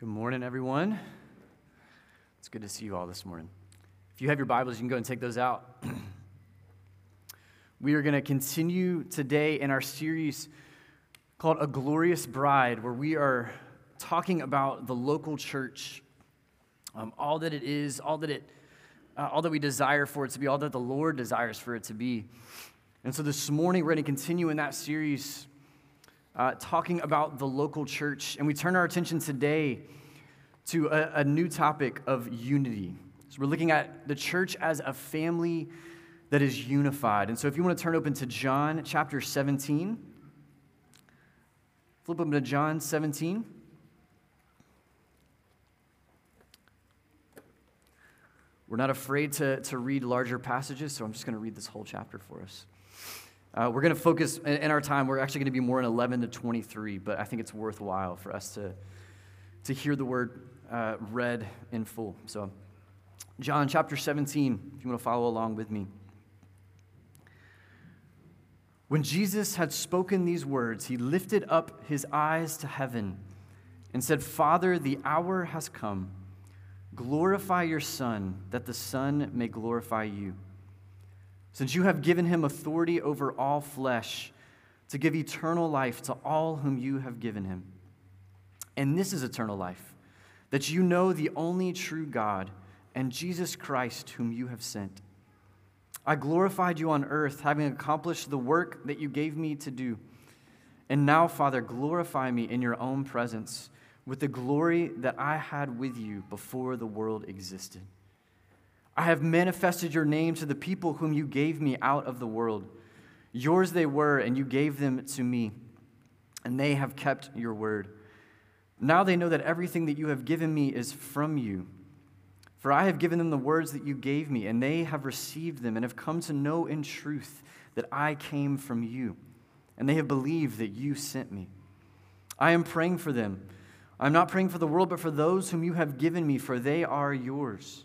Good morning, everyone. It's good to see you all this morning. If you have your Bibles, you can go and take those out. we are going to continue today in our series called A Glorious Bride, where we are talking about the local church, um, all that it is, all that it, uh, all that we desire for it to be, all that the Lord desires for it to be. And so this morning, we're going to continue in that series uh, talking about the local church. And we turn our attention today to a, a new topic of unity. So we're looking at the church as a family that is unified. And so if you want to turn open to John chapter 17, flip open to John 17. We're not afraid to, to read larger passages, so I'm just going to read this whole chapter for us. Uh, we're going to focus in our time, we're actually going to be more in 11 to 23, but I think it's worthwhile for us to, to hear the word uh, read in full. So, John chapter 17, if you want to follow along with me. When Jesus had spoken these words, he lifted up his eyes to heaven and said, Father, the hour has come. Glorify your Son, that the Son may glorify you since you have given him authority over all flesh to give eternal life to all whom you have given him. And this is eternal life, that you know the only true God and Jesus Christ, whom you have sent. I glorified you on earth, having accomplished the work that you gave me to do. And now, Father, glorify me in your own presence with the glory that I had with you before the world existed. I have manifested your name to the people whom you gave me out of the world. Yours they were, and you gave them to me, and they have kept your word. Now they know that everything that you have given me is from you. For I have given them the words that you gave me, and they have received them, and have come to know in truth that I came from you, and they have believed that you sent me. I am praying for them. I'm not praying for the world, but for those whom you have given me, for they are yours.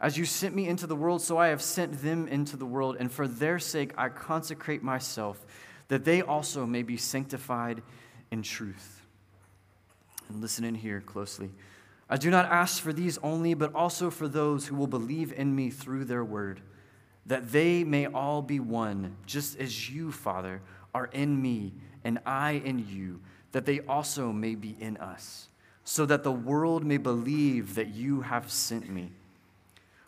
As you sent me into the world, so I have sent them into the world, and for their sake I consecrate myself, that they also may be sanctified in truth. And listen in here closely. I do not ask for these only, but also for those who will believe in me through their word, that they may all be one, just as you, Father, are in me, and I in you, that they also may be in us, so that the world may believe that you have sent me.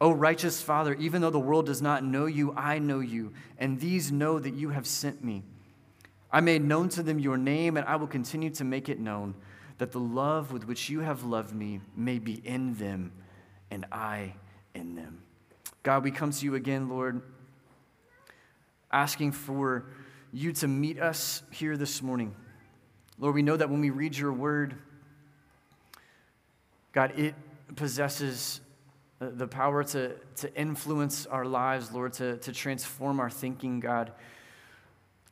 O righteous Father, even though the world does not know you, I know you, and these know that you have sent me. I made known to them your name, and I will continue to make it known, that the love with which you have loved me may be in them, and I in them. God, we come to you again, Lord, asking for you to meet us here this morning. Lord, we know that when we read your word, God, it possesses Uh, the power to, to influence our lives, Lord, to, to transform our thinking, God,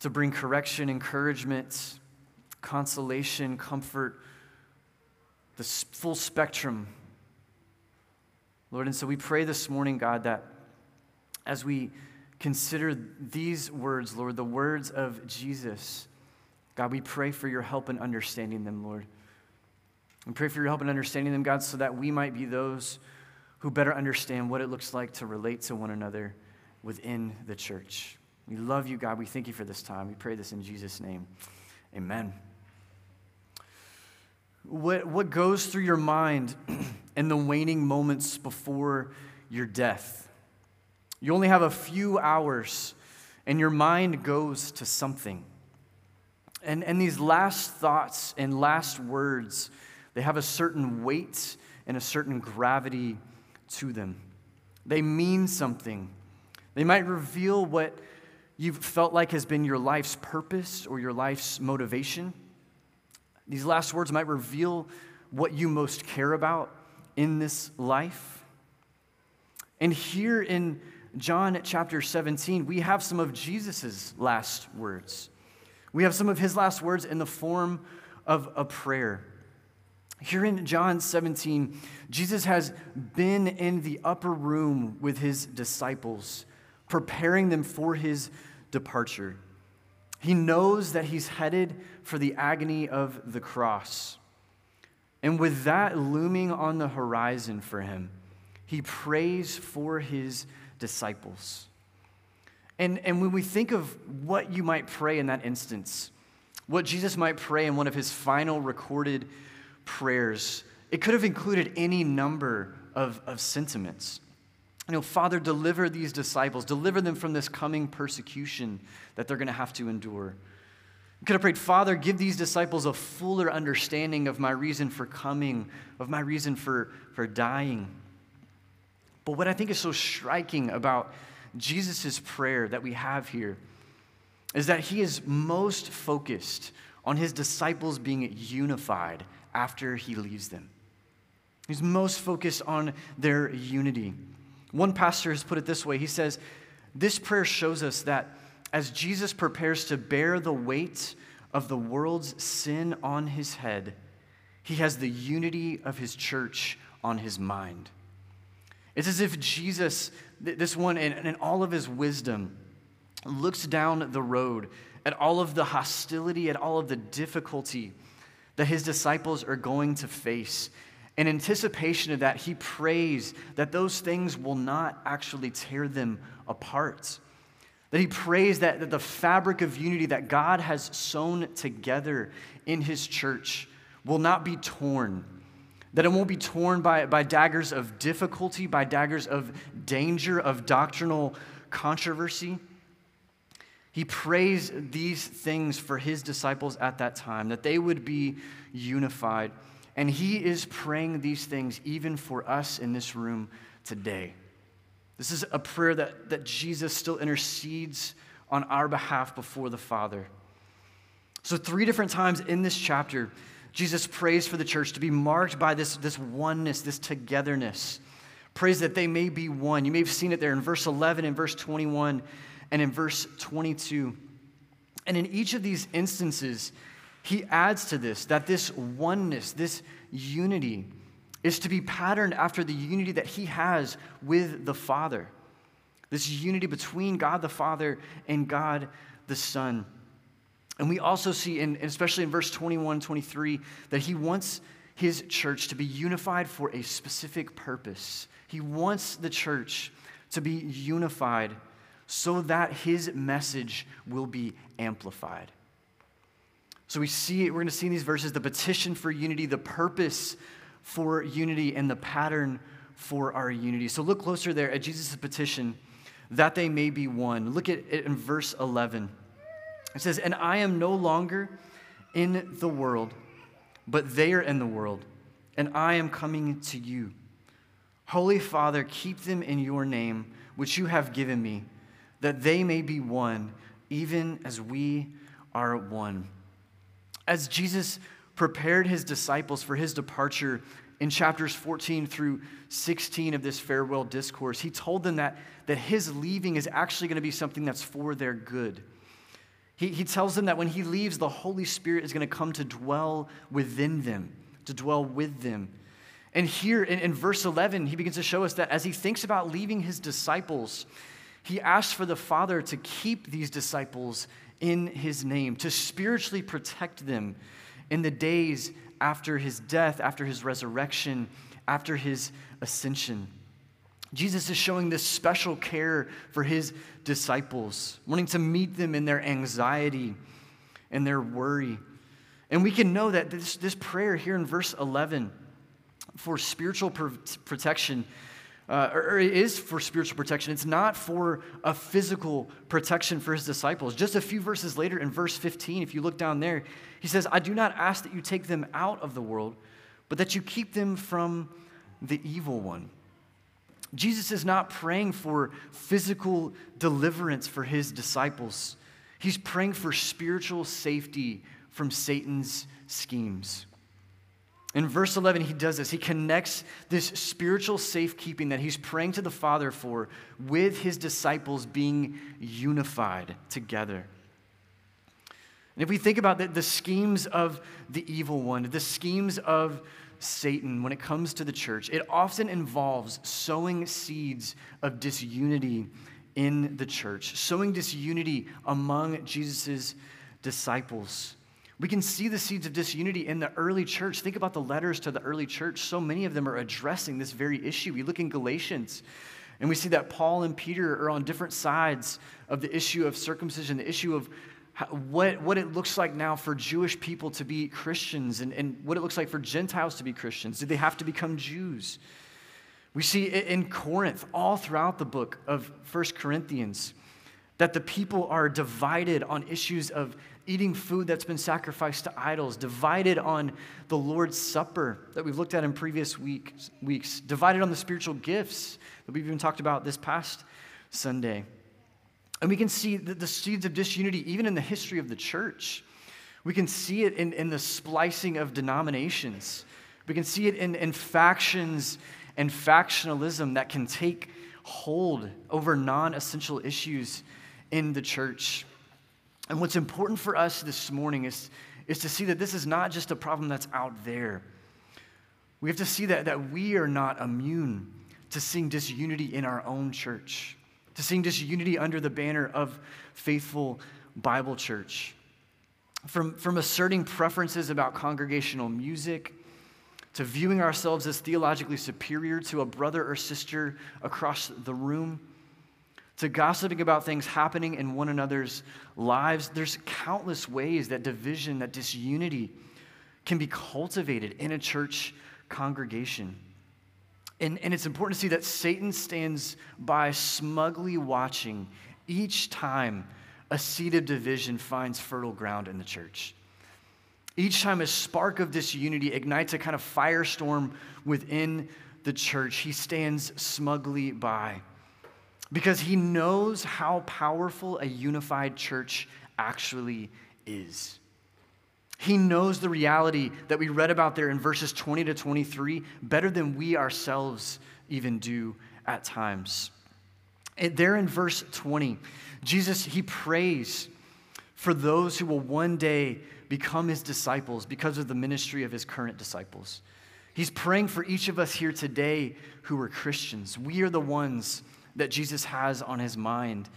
to bring correction, encouragement, consolation, comfort, the full spectrum Lord, and so we pray this morning, God, that as we consider these words, Lord, the words of Jesus, God, we pray for your help in understanding them, Lord. We pray for your help in understanding them, God, so that we might be those who better understand what it looks like to relate to one another within the church. We love you, God. We thank you for this time. We pray this in Jesus' name. Amen. What, what goes through your mind in the waning moments before your death? You only have a few hours, and your mind goes to something. And, and these last thoughts and last words, they have a certain weight and a certain gravity to them. They mean something. They might reveal what you've felt like has been your life's purpose or your life's motivation. These last words might reveal what you most care about in this life. And here in John chapter 17, we have some of Jesus' last words. We have some of his last words in the form of a prayer. Here in John 17, Jesus has been in the upper room with his disciples, preparing them for his departure. He knows that he's headed for the agony of the cross. And with that looming on the horizon for him, he prays for his disciples. And, and when we think of what you might pray in that instance, what Jesus might pray in one of his final recorded prayers, it could have included any number of, of sentiments. You know, Father, deliver these disciples, deliver them from this coming persecution that they're going to have to endure. You could have prayed, Father, give these disciples a fuller understanding of my reason for coming, of my reason for, for dying. But what I think is so striking about Jesus' prayer that we have here is that he is most focused on his disciples being unified after he leaves them. He's most focused on their unity. One pastor has put it this way he says, This prayer shows us that as Jesus prepares to bear the weight of the world's sin on his head, he has the unity of his church on his mind. It's as if Jesus, this one, in, in all of his wisdom, looks down the road at all of the hostility, at all of the difficulty that his disciples are going to face. In anticipation of that, he prays that those things will not actually tear them apart. That he prays that, that the fabric of unity that God has sewn together in his church will not be torn. That it won't be torn by, by daggers of difficulty, by daggers of danger, of doctrinal controversy. He prays these things for his disciples at that time, that they would be unified. And he is praying these things even for us in this room today. This is a prayer that, that Jesus still intercedes on our behalf before the Father. So, three different times in this chapter, Jesus prays for the church to be marked by this, this oneness, this togetherness. Prays that they may be one. You may have seen it there in verse 11 and verse 21 and in verse 22. And in each of these instances, he adds to this that this oneness, this unity, is to be patterned after the unity that he has with the Father. This unity between God the Father and God the Son. And we also see, in, especially in verse 21 23, that he wants his church to be unified for a specific purpose. He wants the church to be unified so that his message will be amplified. So we see, we're going to see in these verses the petition for unity, the purpose for unity and the pattern for our unity. So look closer there at Jesus' petition that they may be one. Look at it in verse 11. It says, And I am no longer in the world, but they are in the world, and I am coming to you. Holy Father, keep them in your name, which you have given me, that they may be one, even as we are one. As Jesus prepared his disciples for his departure in chapters 14 through 16 of this farewell discourse. He told them that, that his leaving is actually going to be something that's for their good. He, he tells them that when he leaves, the Holy Spirit is going to come to dwell within them, to dwell with them. And here in, in, verse 11, he begins to show us that as he thinks about leaving his disciples, he asks for the Father to keep these disciples in his name, to spiritually protect them in the days after his death, after his resurrection, after his ascension. Jesus is showing this special care for his disciples, wanting to meet them in their anxiety and their worry. And we can know that this, this prayer here in verse 11 for spiritual pr- protection, uh, or, or it is for spiritual protection. It's not for a physical protection for his disciples. Just a few verses later in verse 15, if you look down there, he says, I do not ask that you take them out of the world, but that you keep them from the evil one. Jesus is not praying for physical deliverance for his disciples. He's praying for spiritual safety from Satan's schemes. In verse 11, he does this. He connects this spiritual safekeeping that he's praying to the Father for with his disciples being unified together. And if we think about the, the schemes of the evil one, the schemes of Satan when it comes to the church, it often involves sowing seeds of disunity in the church, sowing disunity among Jesus' disciples. We can see the seeds of disunity in the early church. Think about the letters to the early church. So many of them are addressing this very issue. We look in Galatians and we see that Paul and Peter are on different sides of the issue of circumcision, the issue of what, what it looks like now for Jewish people to be Christians and, and what it looks like for Gentiles to be Christians. Do they have to become Jews? We see in Corinth, all throughout the book of First Corinthians, that the people are divided on issues of eating food that's been sacrificed to idols, divided on the Lord's Supper that we've looked at in previous weeks, weeks divided on the spiritual gifts that we've even talked about this past Sunday. And we can see the, the seeds of disunity even in the history of the church. We can see it in, in the splicing of denominations. We can see it in, in factions and factionalism that can take hold over non essential issues in the church. And what's important for us this morning is, is to see that this is not just a problem that's out there. We have to see that, that we are not immune to seeing disunity in our own church to seeing disunity under the banner of faithful Bible church. From, from asserting preferences about congregational music to viewing ourselves as theologically superior to a brother or sister across the room to gossiping about things happening in one another's lives. There's countless ways that division, that disunity can be cultivated in a church congregation. And, and it's important to see that Satan stands by smugly watching each time a seed of division finds fertile ground in the church. Each time a spark of disunity ignites a kind of firestorm within the church, he stands smugly by because he knows how powerful a unified church actually is. He knows the reality that we read about there in verses 20 to 23 better than we ourselves even do at times. And there in verse 20, Jesus, he prays for those who will one day become his disciples because of the ministry of his current disciples. He's praying for each of us here today who are Christians. We are the ones that Jesus has on his mind.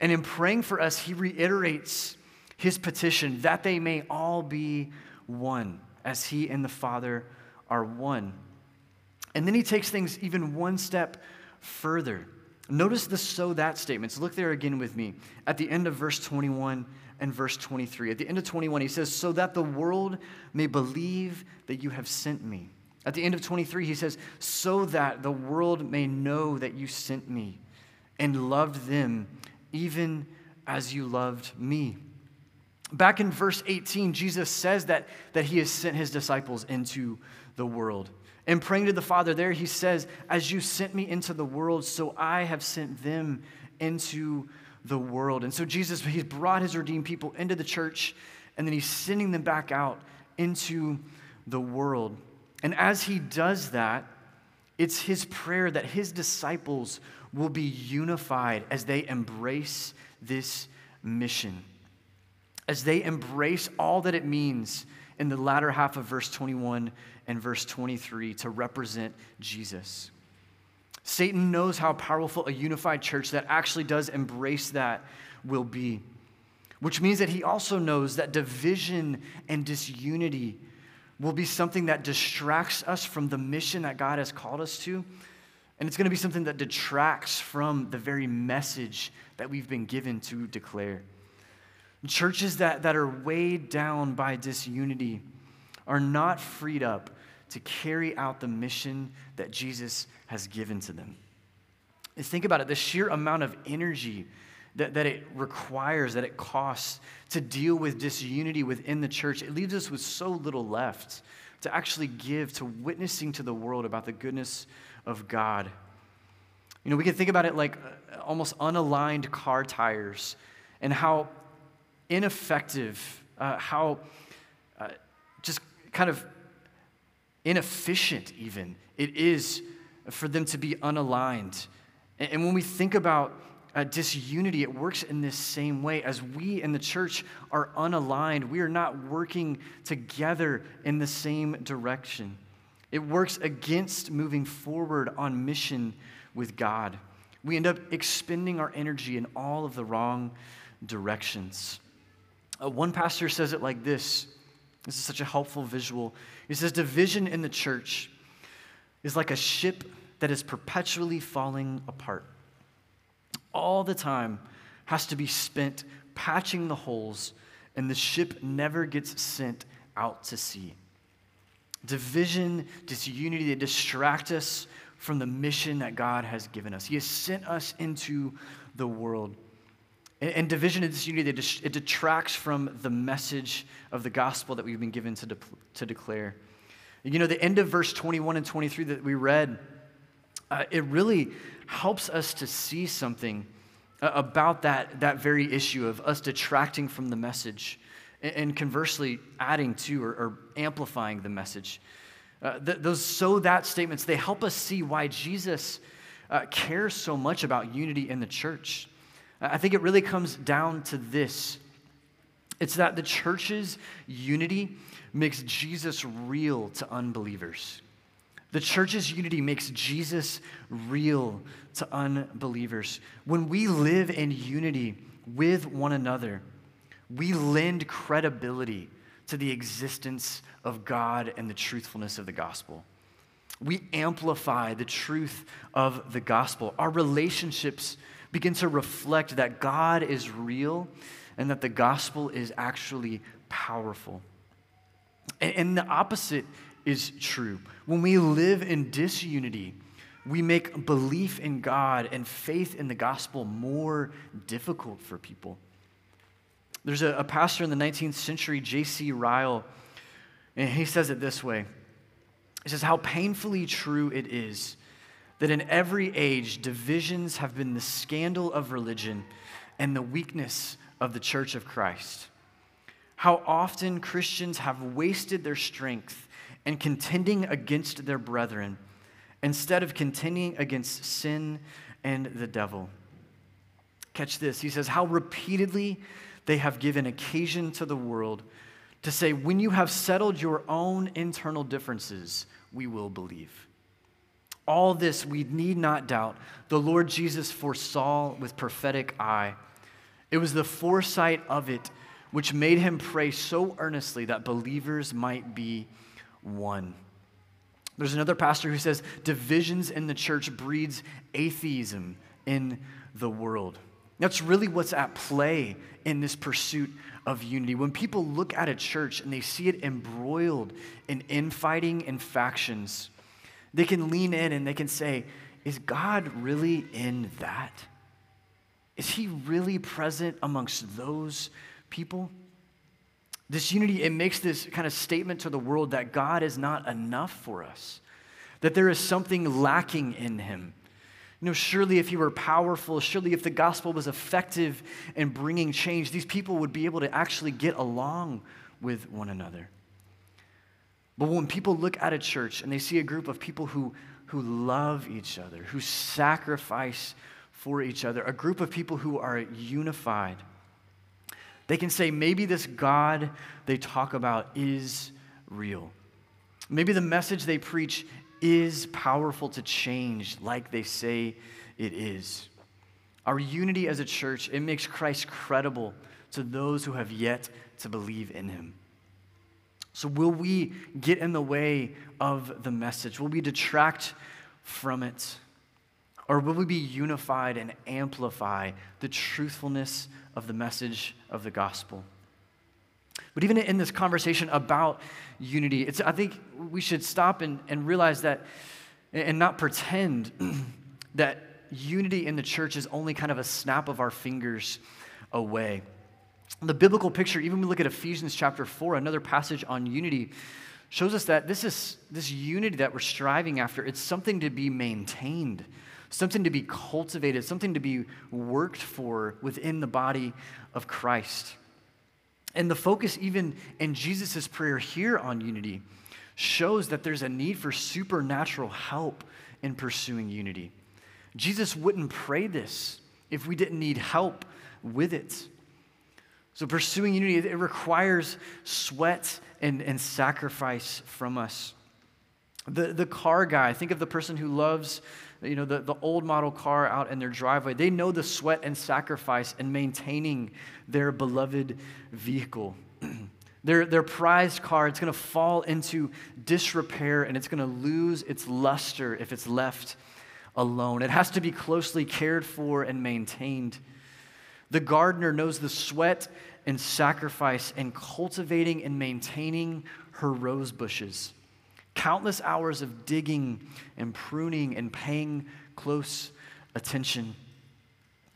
And in praying for us, he reiterates his petition that they may all be one, as he and the Father are one. And then he takes things even one step further. Notice the so that statements. Look there again with me at the end of verse 21 and verse 23. At the end of 21, he says, So that the world may believe that you have sent me. At the end of 23, he says, So that the world may know that you sent me and loved them even as you loved me. Back in verse 18, Jesus says that, that he has sent his disciples into the world. And praying to the Father there, he says, As you sent me into the world, so I have sent them into the world. And so Jesus, he's brought his redeemed people into the church, and then he's sending them back out into the world. And as he does that, it's his prayer that his disciples will be unified as they embrace this mission as they embrace all that it means in the latter half of verse 21 and verse 23 to represent Jesus. Satan knows how powerful a unified church that actually does embrace that will be, which means that he also knows that division and disunity will be something that distracts us from the mission that God has called us to. And it's going to be something that detracts from the very message that we've been given to declare. Churches that, that are weighed down by disunity are not freed up to carry out the mission that Jesus has given to them. And think about it the sheer amount of energy that, that it requires, that it costs to deal with disunity within the church, it leaves us with so little left to actually give to witnessing to the world about the goodness of God. You know, we can think about it like uh, almost unaligned car tires and how ineffective, uh, how uh, just kind of inefficient, even, it is for them to be unaligned. And, and when we think about uh, disunity, it works in this same way. As we in the church are unaligned, we are not working together in the same direction. It works against moving forward on mission with God. We end up expending our energy in all of the wrong directions. Uh, one pastor says it like this this is such a helpful visual. He says, Division in the church is like a ship that is perpetually falling apart. All the time has to be spent patching the holes, and the ship never gets sent out to sea. Division, disunity, they distract us from the mission that God has given us. He has sent us into the world. And, and division and disunity, it detracts from the message of the gospel that we've been given to, de- to declare. You know, the end of verse 21 and 23 that we read, uh, it really helps us to see something uh, about that, that very issue of us detracting from the message and, and conversely adding to or, or amplifying the message. Uh, th- those so that statements, they help us see why Jesus uh, cares so much about unity in the church. I think it really comes down to this it's that the church's unity makes Jesus real to unbelievers. The church's unity makes Jesus real to unbelievers. When we live in unity with one another, we lend credibility to the existence of God and the truthfulness of the gospel. We amplify the truth of the gospel. Our relationships begin to reflect that God is real and that the gospel is actually powerful. And, the opposite is true. When we live in disunity, we make belief in God and faith in the gospel more difficult for people. There's a, a pastor in the 19th century, J.C. Ryle, and he says it this way He says, How painfully true it is that in every age, divisions have been the scandal of religion and the weakness of the church of Christ. How often Christians have wasted their strength in contending against their brethren instead of contending against sin and the devil. Catch this. He says, How repeatedly they have given occasion to the world to say, When you have settled your own internal differences, we will believe. All this we need not doubt. The Lord Jesus foresaw with prophetic eye. It was the foresight of it which made him pray so earnestly that believers might be one. There's another pastor who says divisions in the church breeds atheism in the world. That's really what's at play in this pursuit of unity. When people look at a church and they see it embroiled in infighting and factions, they can lean in and they can say, Is God really in that? Is he really present amongst those people? This unity, it makes this kind of statement to the world that God is not enough for us, that there is something lacking in him. You know, surely if he were powerful, surely if the gospel was effective in bringing change, these people would be able to actually get along with one another. But when people look at a church and they see a group of people who, who love each other, who sacrifice for each other, a group of people who are unified, they can say, maybe this God they talk about is real. Maybe the message they preach is powerful to change like they say it is. Our unity as a church, it makes Christ credible to those who have yet to believe in him. So, will we get in the way of the message? Will we detract from it? Or will we be unified and amplify the truthfulness of the message of the gospel? But even in this conversation about unity, it's, I think we should stop and, and realize that and not pretend that unity in the church is only kind of a snap of our fingers away. The biblical picture, even when we look at Ephesians chapter 4, another passage on unity, shows us that this is this unity that we're striving after, it's something to be maintained, something to be cultivated, something to be worked for within the body of Christ. And the focus, even in Jesus' prayer here on unity, shows that there's a need for supernatural help in pursuing unity. Jesus wouldn't pray this if we didn't need help with it. So, pursuing unity, it requires sweat and, and sacrifice from us. The, the car guy, think of the person who loves you know, the, the old model car out in their driveway. They know the sweat and sacrifice in maintaining their beloved vehicle. their, their prized car, it's going to fall into disrepair and it's going to lose its luster if it's left alone. It has to be closely cared for and maintained. The gardener knows the sweat and sacrifice in cultivating and maintaining her rose bushes. Countless hours of digging and pruning and paying close attention.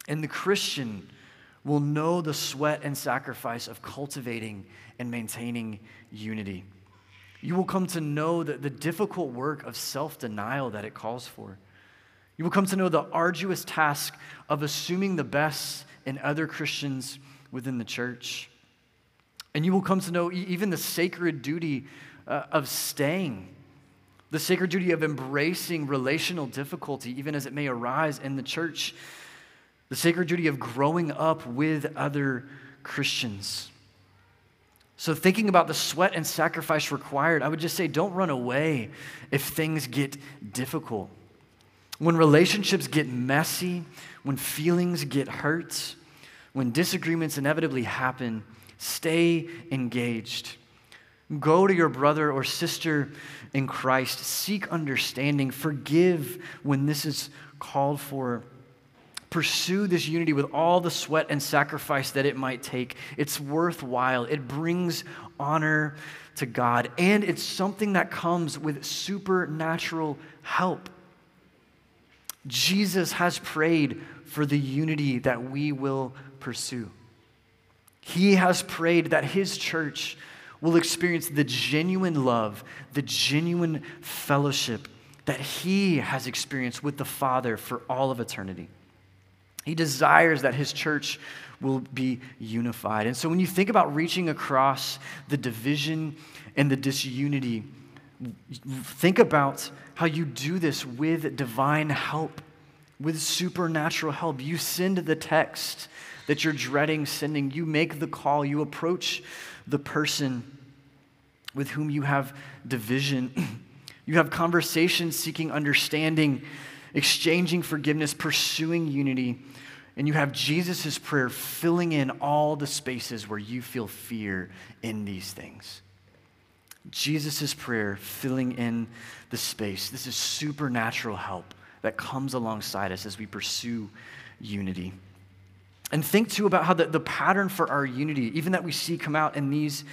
And the Christian will know the sweat and sacrifice of cultivating and maintaining unity. You will come to know the, the difficult work of self denial that it calls for. You will come to know the arduous task of assuming the best in other Christians within the church. And you will come to know even the sacred duty uh, of staying, the sacred duty of embracing relational difficulty, even as it may arise in the church, the sacred duty of growing up with other Christians. So, thinking about the sweat and sacrifice required, I would just say don't run away if things get difficult. When relationships get messy, when feelings get hurt, when disagreements inevitably happen, stay engaged. Go to your brother or sister in Christ. Seek understanding. Forgive when this is called for. Pursue this unity with all the sweat and sacrifice that it might take. It's worthwhile. It brings honor to God, and it's something that comes with supernatural help. Jesus has prayed for the unity that we will pursue. He has prayed that his church will experience the genuine love, the genuine fellowship that he has experienced with the Father for all of eternity. He desires that his church will be unified. And so when you think about reaching across the division and the disunity, think about how you do this with divine help, with supernatural help. You send the text that you're dreading sending, you make the call, you approach the person with whom you have division. you have conversations seeking understanding, exchanging forgiveness, pursuing unity. And you have Jesus' prayer filling in all the spaces where you feel fear in these things. Jesus' prayer filling in the space. This is supernatural help that comes alongside us as we pursue unity. And think too about how the, the pattern for our unity, even that we see come out in these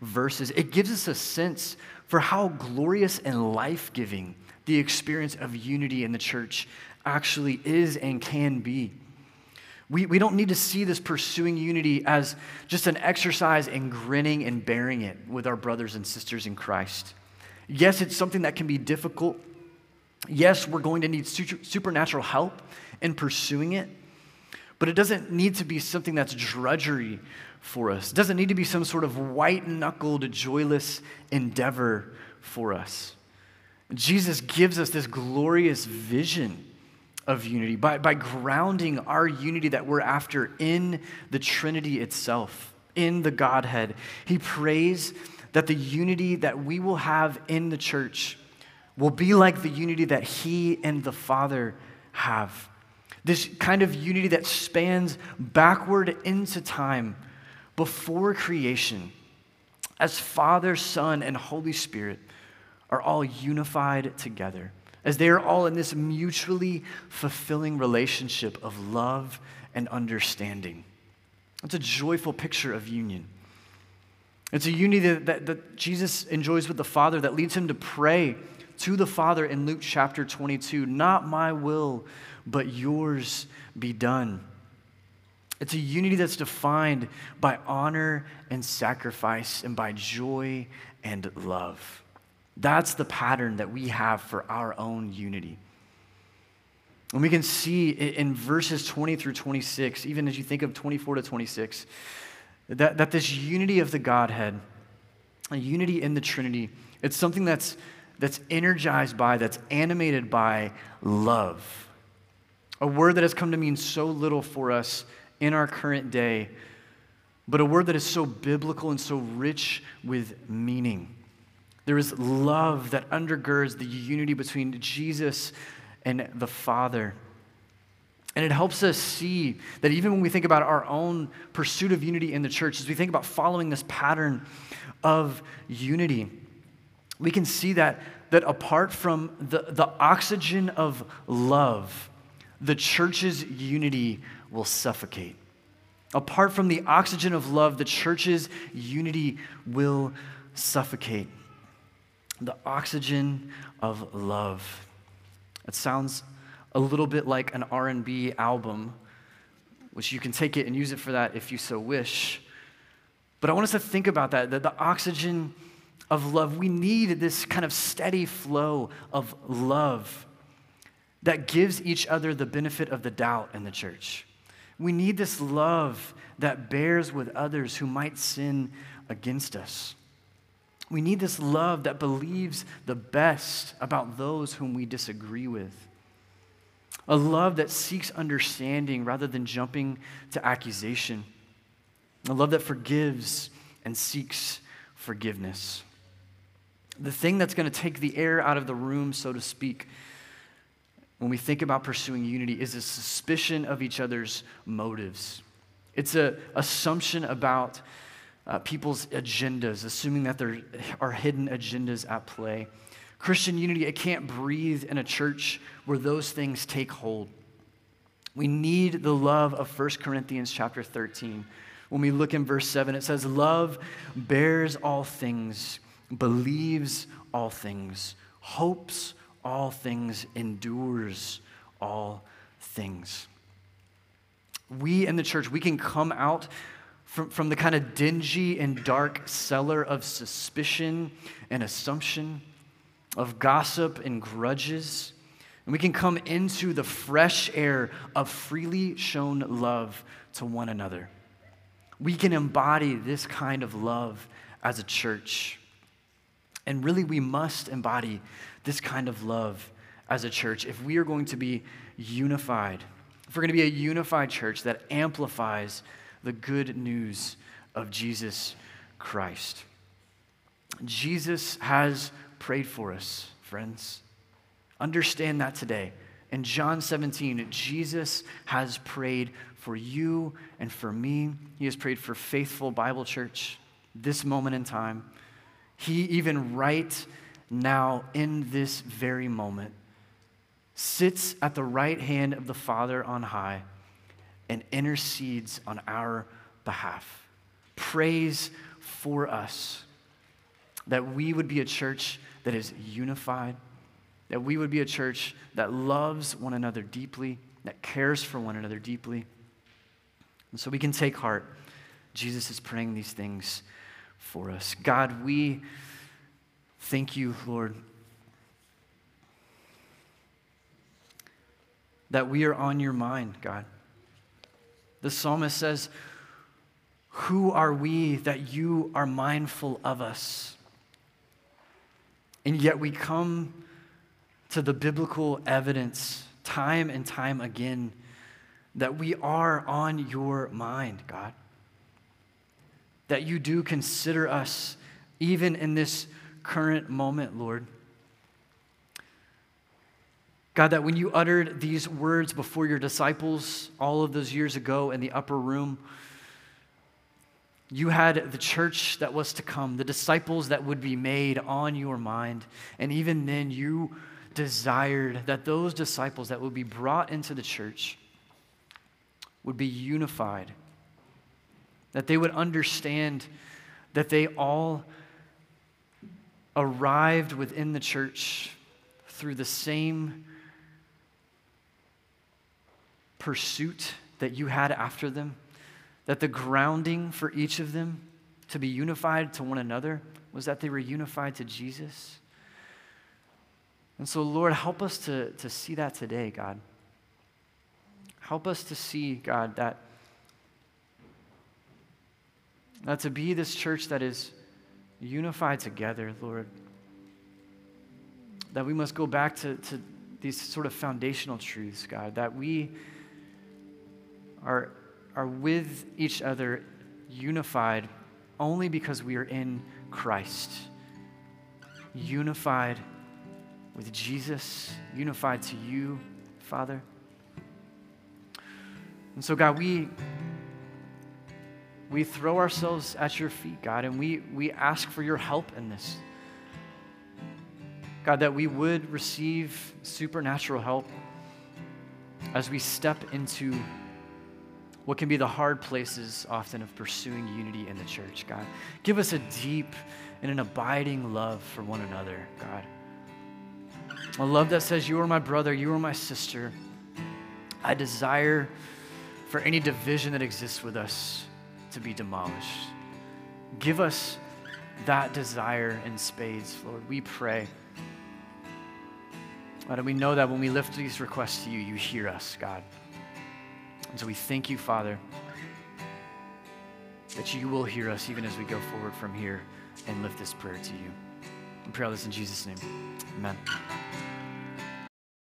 verses, it gives us a sense for how glorious and life giving the experience of unity in the church actually is and can be. We, we don't need to see this pursuing unity as just an exercise in grinning and bearing it with our brothers and sisters in Christ. Yes, it's something that can be difficult. Yes, we're going to need supernatural help in pursuing it, but it doesn't need to be something that's drudgery for us. It doesn't need to be some sort of white knuckled, joyless endeavor for us. Jesus gives us this glorious vision of unity, by, by grounding our unity that we're after in the Trinity itself, in the Godhead. He prays that the unity that we will have in the church will be like the unity that He and the Father have. This kind of unity that spans backward into time before creation, as Father, Son, and Holy Spirit are all unified together, as they are all in this mutually fulfilling relationship of love and understanding. It's a joyful picture of union. It's a unity that, that, that, Jesus enjoys with the Father that leads him to pray to the Father in Luke chapter 22 Not my will, but yours be done. It's a unity that's defined by honor and sacrifice and by joy and love. That's the pattern that we have for our own unity. And we can see in verses 20 through 26, even as you think of 24 to 26, that, that this unity of the Godhead, a unity in the Trinity, it's something that's, that's energized by, that's animated by love. A word that has come to mean so little for us in our current day, but a word that is so biblical and so rich with meaning. There is love that undergirds the unity between Jesus and the Father. And it helps us see that even when we think about our own pursuit of unity in the church, as we think about following this pattern of unity, we can see that, that apart from the, the oxygen of love, the church's unity will suffocate. Apart from the oxygen of love, the church's unity will suffocate. The oxygen of love. It sounds a little bit like an R&B album, which you can take it and use it for that if you so wish. But I want us to think about that, that the oxygen of love, we need this kind of steady flow of love that gives each other the benefit of the doubt in the church. We need this love that bears with others who might sin against us. We need this love that believes the best about those whom we disagree with. A love that seeks understanding rather than jumping to accusation. A love that forgives and seeks forgiveness. The thing that's going to take the air out of the room, so to speak, when we think about pursuing unity is a suspicion of each other's motives. It's an assumption about uh, people's agendas, assuming that there are hidden agendas at play. Christian unity, it can't breathe in a church where those things take hold. We need the love of 1 Corinthians chapter 13. When we look in verse 7, it says, Love bears all things, believes all things, hopes all things, endures all things. We in the church, we can come out from, from the kind of dingy and dark cellar of suspicion and assumption, of gossip and grudges. And we can come into the fresh air of freely shown love to one another. We can embody this kind of love as a church. And really, we must embody this kind of love as a church if we are going to be unified, if we're going to be a unified church that amplifies the good news of Jesus Christ. Jesus has prayed for us, friends. Understand that today. In John 17, Jesus has prayed for you and for me. He has prayed for faithful Bible church this moment in time. He even right now, in this very moment, sits at the right hand of the Father on high and intercedes on our behalf. Prays for us that we would be a church that is unified, that we would be a church that loves one another deeply, that cares for one another deeply. And so we can take heart. Jesus is praying these things for us. God, we thank you, Lord, that we are on your mind, God. The psalmist says, Who are we that you are mindful of us? And yet we come to the biblical evidence time and time again that we are on your mind, God. That you do consider us even in this current moment, Lord. God, that when you uttered these words before your disciples all of those years ago in the upper room, you had the church that was to come, the disciples that would be made on your mind. And even then, you desired that those disciples that would be brought into the church would be unified, that they would understand that they all arrived within the church through the same pursuit that you had after them, that the grounding for each of them to be unified to one another was that they were unified to Jesus. And so, Lord, help us to, to see that today, God. Help us to see, God, that, that to be this church that is unified together, Lord, that we must go back to, to these sort of foundational truths, God, that we are, are with each other unified only because we are in Christ. Unified with Jesus, unified to you, Father. And so, God, we, we throw ourselves at your feet, God, and we, we ask for your help in this. God, that we would receive supernatural help as we step into what can be the hard places often of pursuing unity in the church, God. Give us a deep and an abiding love for one another, God. A love that says, You are my brother, you are my sister. I desire for any division that exists with us to be demolished. Give us that desire in spades, Lord. We pray. God, and we know that when we lift these requests to you, you hear us, God. And so we thank you, Father, that you will hear us even as we go forward from here and lift this prayer to you. We pray all this in Jesus' name. Amen.